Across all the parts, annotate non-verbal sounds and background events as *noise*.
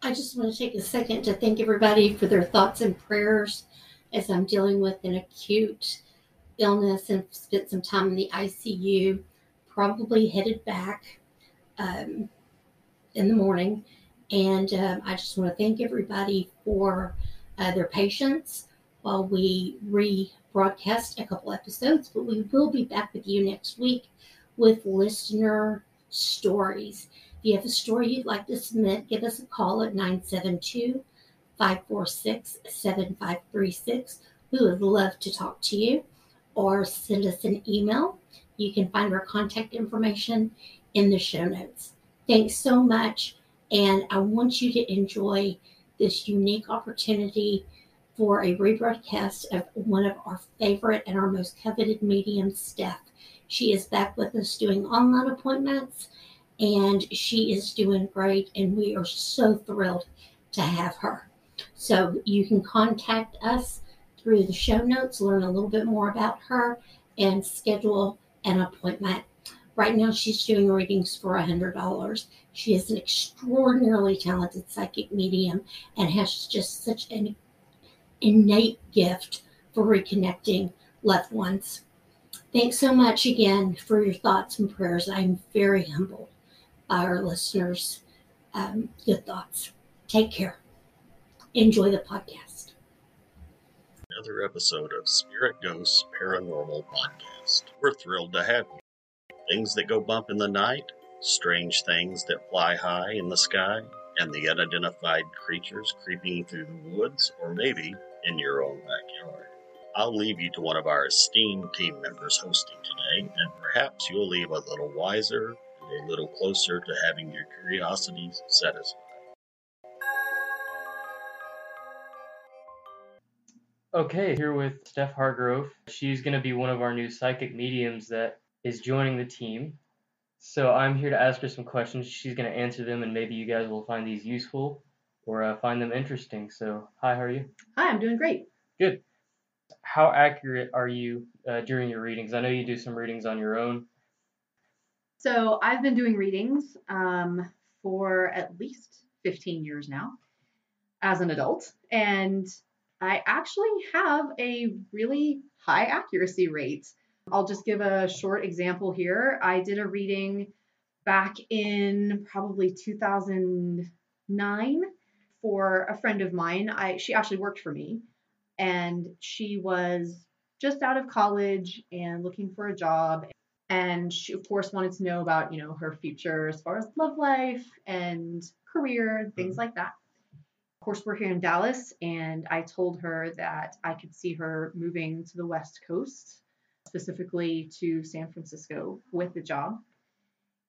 I just want to take a second to thank everybody for their thoughts and prayers as I'm dealing with an acute illness and spent some time in the ICU, probably headed back um, in the morning. And um, I just want to thank everybody for uh, their patience while we rebroadcast a couple episodes. But we will be back with you next week with listener stories. You have a story you'd like to submit, give us a call at 972 546 7536. We would love to talk to you or send us an email. You can find our contact information in the show notes. Thanks so much. And I want you to enjoy this unique opportunity for a rebroadcast of one of our favorite and our most coveted mediums, Steph. She is back with us doing online appointments and she is doing great. And we are so thrilled to have her. So you can contact us through the show notes, learn a little bit more about her, and schedule an appointment. Right now, she's doing readings for $100. She is an extraordinarily talented psychic medium and has just such an innate gift for reconnecting loved ones. Thanks so much again for your thoughts and prayers. I'm very humbled our listeners' um, good thoughts. Take care. Enjoy the podcast. Another episode of Spirit Ghosts Paranormal Podcast. We're thrilled to have you. Things that go bump in the night, strange things that fly high in the sky, and the unidentified creatures creeping through the woods or maybe in your own backyard. I'll leave you to one of our esteemed team members hosting today, and perhaps you'll leave a little wiser a little closer to having your curiosities satisfied. Okay, here with Steph Hargrove. She's going to be one of our new psychic mediums that is joining the team. So I'm here to ask her some questions. She's going to answer them, and maybe you guys will find these useful or uh, find them interesting. So, hi, how are you? Hi, I'm doing great. Good. How accurate are you uh, during your readings? I know you do some readings on your own. So, I've been doing readings um, for at least 15 years now as an adult, and I actually have a really high accuracy rate. I'll just give a short example here. I did a reading back in probably 2009 for a friend of mine. I she actually worked for me and she was just out of college and looking for a job and she of course wanted to know about, you know, her future as far as love life and career, things mm-hmm. like that. Of course, we're here in Dallas and I told her that I could see her moving to the West Coast, specifically to San Francisco with the job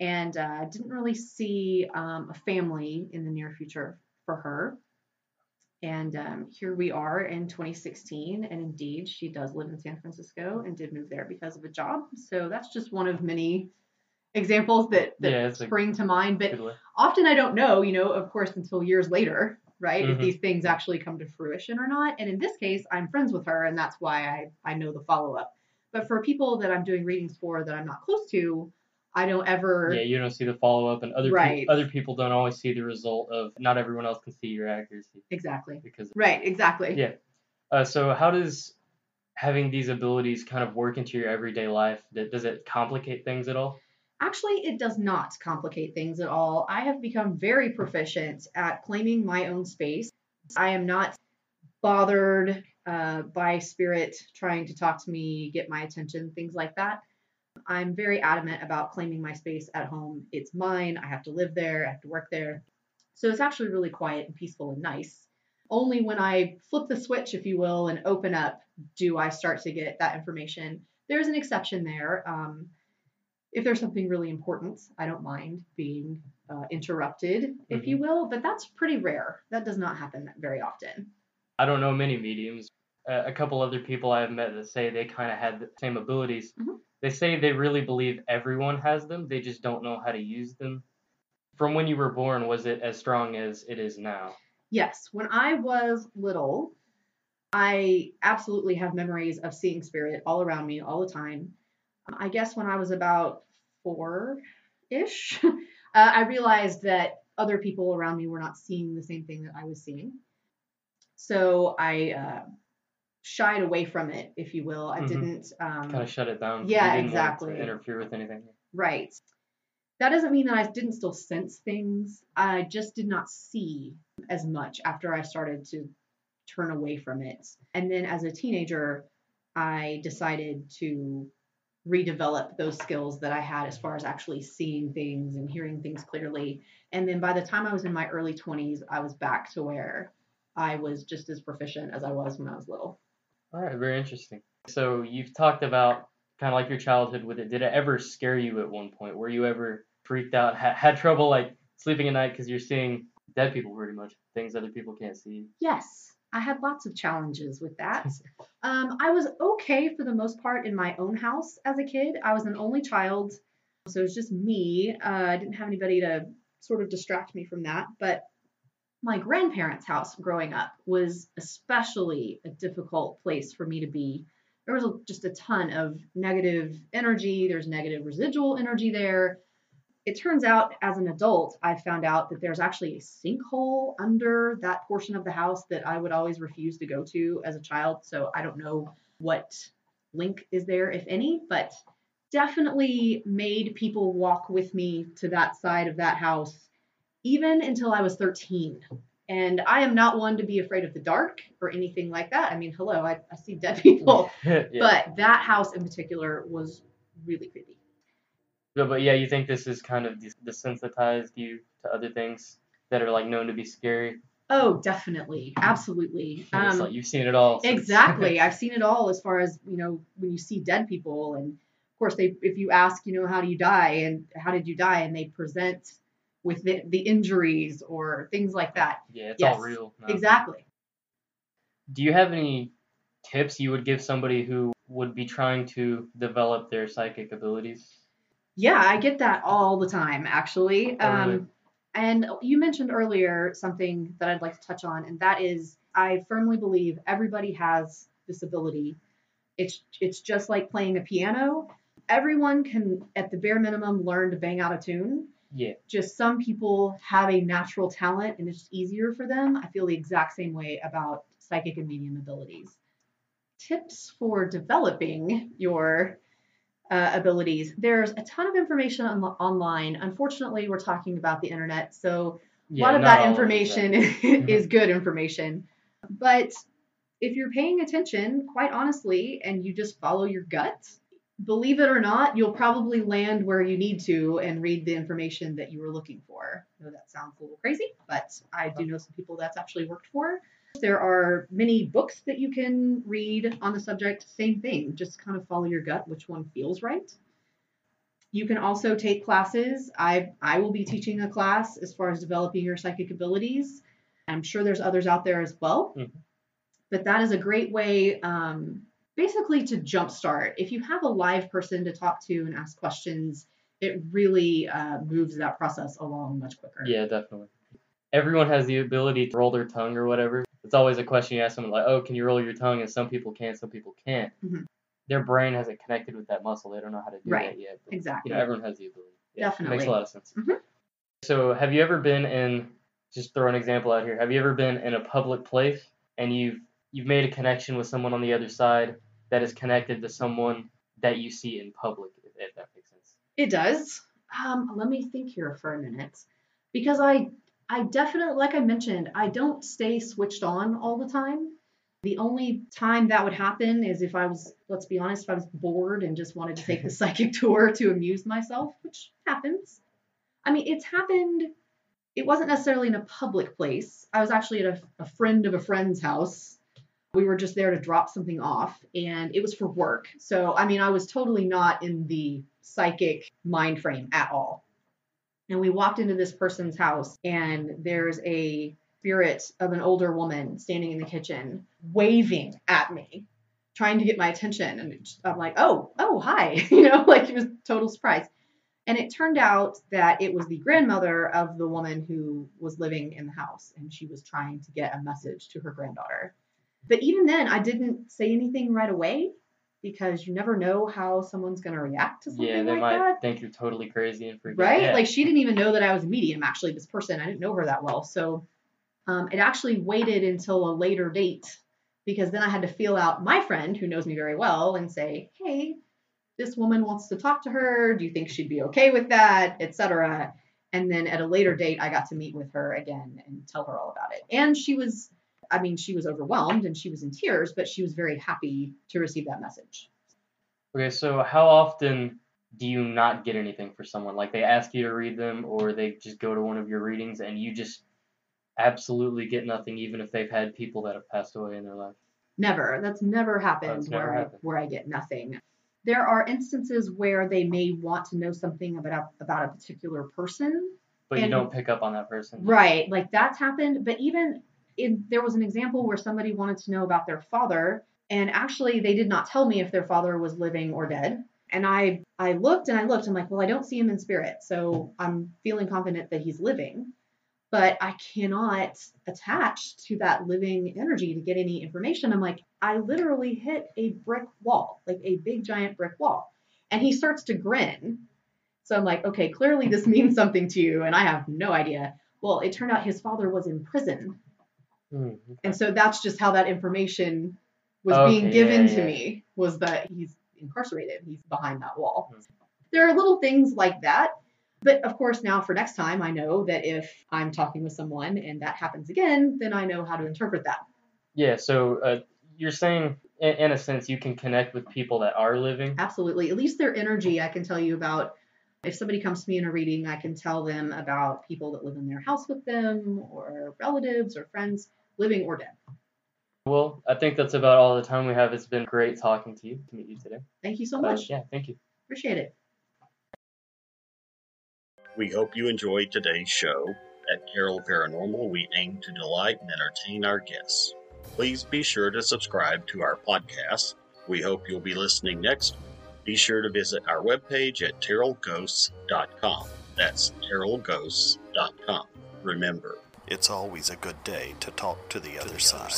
and uh, didn't really see um, a family in the near future for her. And um, here we are in 2016, and indeed, she does live in San Francisco and did move there because of a job. So that's just one of many examples that, that yeah, spring to mind. But often I don't know, you know, of course, until years later, right? Mm-hmm. If these things actually come to fruition or not. And in this case, I'm friends with her, and that's why I, I know the follow up. But for people that I'm doing readings for that I'm not close to, I don't ever. Yeah, you don't see the follow up, and other right. people, other people don't always see the result of. Not everyone else can see your accuracy. Exactly. Because. Right. Exactly. Yeah. Uh, so how does having these abilities kind of work into your everyday life? Does it complicate things at all? Actually, it does not complicate things at all. I have become very proficient at claiming my own space. I am not bothered uh, by spirit trying to talk to me, get my attention, things like that. I'm very adamant about claiming my space at home. It's mine. I have to live there. I have to work there. So it's actually really quiet and peaceful and nice. Only when I flip the switch, if you will, and open up, do I start to get that information. There's an exception there. Um, if there's something really important, I don't mind being uh, interrupted, mm-hmm. if you will, but that's pretty rare. That does not happen very often. I don't know many mediums. Uh, a couple other people I've met that say they kind of had the same abilities. Mm-hmm. They say they really believe everyone has them, they just don't know how to use them. From when you were born, was it as strong as it is now? Yes. When I was little, I absolutely have memories of seeing spirit all around me all the time. I guess when I was about four ish, *laughs* uh, I realized that other people around me were not seeing the same thing that I was seeing. So I uh, shied away from it, if you will. I Mhm. didn't. Um, Kind of shut it down. yeah, exactly. interfere with anything. Right. That doesn't mean that I didn't still sense things. I just did not see as much after I started to turn away from it. And then as a teenager, I decided to redevelop those skills that I had as far as actually seeing things and hearing things clearly. And then by the time I was in my early 20s, I was back to where I was just as proficient as I was when I was little. All right, very interesting. So you've talked about kind of like your childhood with it. Did it ever scare you at one point? Were you ever freaked out? Ha- had trouble like sleeping at night because you're seeing dead people pretty much, things other people can't see. Yes, I had lots of challenges with that. *laughs* Um, I was okay for the most part in my own house as a kid. I was an only child, so it was just me. Uh, I didn't have anybody to sort of distract me from that. But my grandparents' house growing up was especially a difficult place for me to be. There was just a ton of negative energy, there's negative residual energy there. It turns out, as an adult, I found out that there's actually a sinkhole under that portion of the house that I would always refuse to go to as a child. So I don't know what link is there, if any, but definitely made people walk with me to that side of that house, even until I was 13. And I am not one to be afraid of the dark or anything like that. I mean, hello, I, I see dead *laughs* people. *laughs* yeah. But that house in particular was really creepy. But, but yeah, you think this is kind of des- desensitized you to other things that are like known to be scary? Oh, definitely. Absolutely. Um, like you've seen it all. so exactly. *laughs* I've seen it all as far as, you know, when you see dead people and of course they if you ask, you know, how do you die and how did you die and they present with the, the injuries or things like that. yeah, it's Yes, all real. now. Exactly. Do you have any tips you would give somebody who would be trying to develop their psychic abilities? Yeah, I get that all the time, actually. Oh, really? Um, and you mentioned earlier something that I'd like to touch on, and that is I firmly believe everybody has this ability. It's it's just like playing a piano. Everyone can, at the bare minimum, learn to bang out a tune. Yeah. Just some people have a natural talent, and it's just easier for them. I feel the exact same way about psychic and medium abilities. Tips for developing your uh, abilities. There's a ton of information on, online. Unfortunately, we're talking about the internet, so a Yeah, lot of that information *laughs* is good information. But if you're paying attention, quite honestly, and you just follow your gut, believe it or not, you'll probably land where you need to and read the information that you were looking for. I know that sounds a little crazy, but I do know some people that's actually worked for. There are many books that you can read on the subject. Same thing, just kind of follow your gut, which one feels right. You can also take classes. I I will be teaching a class as far as developing your psychic abilities. I'm sure there's others out there as well. Mhm. But that is a great way, um, basically, to jumpstart. If you have a live person to talk to and ask questions, it really uh, moves that process along much quicker. Yeah, definitely. Everyone has the ability to roll their tongue or whatever. It's always a question you ask someone like, "Oh, can you roll your tongue?" And some people can, some people can't. Mhm. Their brain hasn't connected with that muscle. They don't know how to do Right. that yet. But, Exactly. You know, everyone has the ability. Yeah, Definitely. makes a lot of sense. Mhm. So, have you ever been in? Just throw an example out here. Have you ever been in a public place and you've you've made a connection with someone on the other side that is connected to someone that you see in public? If, if that makes sense. It does. Um, let me think here for a minute, because I I definitely, like I mentioned, I don't stay switched on all the time. The only time that would happen is if I was, let's be honest, if I was bored and just wanted to take the *laughs* psychic tour to amuse myself, which happens. I mean, it's happened. It wasn't necessarily in a public place. I was actually at a, a friend of a friend's house. We were just there to drop something off, and it was for work. So, I mean, I was totally not in the psychic mind frame at all. And we walked into this person's house, and there's a spirit of an older woman standing in the kitchen, waving at me, trying to get my attention. And I'm like, oh, oh, hi. *laughs* You know, like it was total surprise. And it turned out that it was the grandmother of the woman who was living in the house, and she was trying to get a message to her granddaughter. But even then, I didn't say anything right away. because you never know how someone's going to react to something Yeah, they like might that. think you're totally crazy and freak out. Right? Yeah. Like she didn't even know that I was a medium, actually, this person. I didn't know her that well. So um, it actually waited until a later date because then I had to feel out my friend who knows me very well and say, hey, this woman wants to talk to her. Do you think she'd be okay with that? Etc. And then at a later date, I got to meet with her again and tell her all about it. And she was, I mean, she was overwhelmed and she was in tears, but she was very happy to receive that message. Okay, so how often do you not get anything for someone? Like they ask you to read them, or they just go to one of your readings and you just absolutely get nothing, even if they've had people that have passed away in their life. Never. That's never happened That's never where happened. I where I get nothing. There are instances where they may want to know something about about a particular person. But you don't pick up on that person. Right. Like that's happened, but even in there was an example where somebody wanted to know about their father and actually they did not tell me if their father was living or dead. And I I looked and I looked. I'm like, well, I don't see him in spirit, so I'm feeling confident that he's living. But I cannot attach to that living energy to get any information. I'm like, I literally hit a brick wall, like a big giant brick wall. And he starts to grin. So I'm like, okay, clearly this means something to you, and I have no idea. Well, it turned out his father was in prison. Okay. And so that's just how that information was Okay, being given yeah, to yeah. me was that he's incarcerated. He's behind that wall. Mhm. There are little things like that. But of course, now for next time, I know that if I'm talking with someone and that happens again, then I know how to interpret that. Yeah, so uh, you're saying, in, in a sense, you can connect with people that are living. Absolutely. At least their energy, I can tell you about. If somebody comes to me in a reading, I can tell them about people that live in their house with them or relatives or friends, living or dead. Well, I think that's about all the time we have. It's been great talking to you, to meet you today. Thank you so Uh, much. yeah, thank you. Appreciate it. We hope you enjoyed today's show. At Terrell Paranormal, we aim to delight and entertain our guests. Please be sure to subscribe to our podcast. We hope you'll be listening next. Be sure to visit our webpage at terrellghosts.com. That's terrellghosts.com. Remember, it's always a good day to talk to the other side.